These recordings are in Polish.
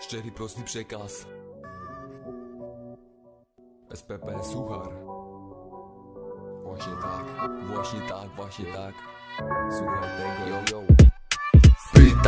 Szczery, prosty przekaz. SPP Suchar. Właśnie tak, właśnie tak, właśnie tak. Słuchaj tego, yo yo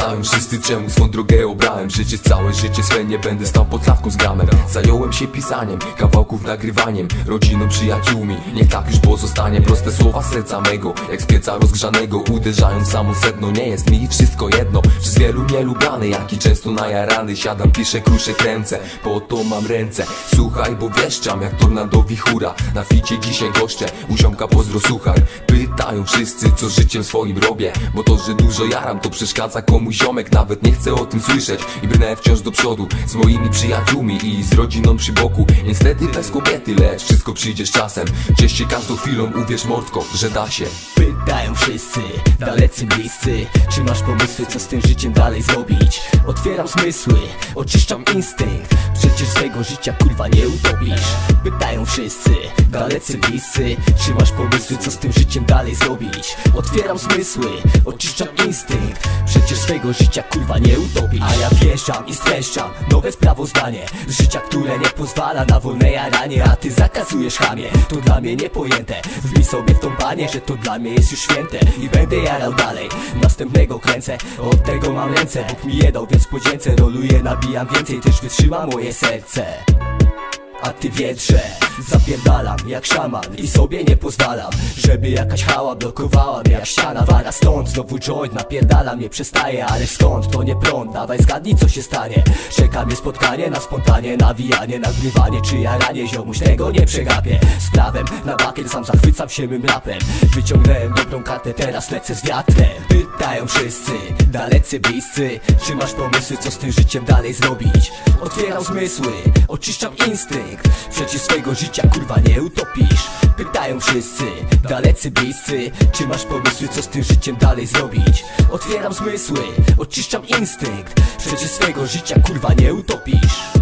Pytają wszyscy czemu swą drogę obrałem. Życie całe życie swe nie będę stał pod lawką z gramem. Zająłem się pisaniem, kawałków nagrywaniem. Rodziną, przyjaciółmi, niech tak już pozostanie. Proste słowa serca mego, jak z pieca rozgrzanego. Uderzając samo sedno, nie jest mi wszystko jedno. Przez wielu nielubiany, jak i często najarany. Siadam, piszę, kruszę, kręcę, po to mam ręce. Słuchaj, bo wieszczam jak tornado wichura Na ficie dzisiaj goszczę, u ziomka pozdro suchar. Pytają wszyscy, co życiem swoim robię Bo to, że dużo jaram, to przeszkadza komuś ziomek Nawet nie chcę o tym słyszeć i brnę wciąż do przodu Z moimi przyjaciółmi i z rodziną przy boku. Niestety bez kobiety, lecz wszystko przyjdzie z czasem. Ciesz się każdą chwilą, uwierz mordko, że da się. Pytają wszyscy, dalecy bliscy. Czy masz pomysły, co z tym życiem dalej zrobić? Otwieram zmysły, oczyszczam instynkt. Przecież swego życia kurwa nie utopisz. Pytają wszyscy, dalecy bliscy. Czy masz pomysły, co z tym życiem dalej zrobić? Otwieram zmysły, oczyszczam instynkt. Przecież swego życia kurwa nie utopisz. A ja wjeżdżam i streszczam nowe sprawozdanie Z życia, które nie pozwala na wolne jaranie A ty zakazujesz chamie, to dla mnie niepojęte. Wbij sobie w tą banię, że to dla mnie jest już święte. I będę jarał dalej, następnego kręcę Od tego mam ręce, Bóg mi je dał, więc podzięcę Roluję, nabijam więcej, też wytrzyma moje serce a ty wietrze Zapierdalam jak szaman i sobie nie pozwalam Żeby jakaś hała blokowała mnie jak ściana. Wara stąd, znowu joint napierdalam, nie przestaje Ale skąd, to nie prąd, dawaj zgadnij co się stanie. Czeka mnie spotkanie na spontanie, nawijanie, nagrywanie Czy jaranie, ziomuś tego nie przegapię. Z prawem na bakier sam zachwycam się mym rapem. Wyciągnąłem dobrą kartę, teraz lecę z wiatrem. Pytają wszyscy, dalecy bliscy Czy masz pomysły, co z tym życiem dalej zrobić? Otwieram zmysły, oczyszczam instynkt Przecież swojego życia kurwa nie utopisz. Pytają wszyscy, dalecy bliscy Czy masz pomysły, co z tym życiem dalej zrobić? Otwieram zmysły, oczyszczam instynkt. Przecież swojego życia kurwa nie utopisz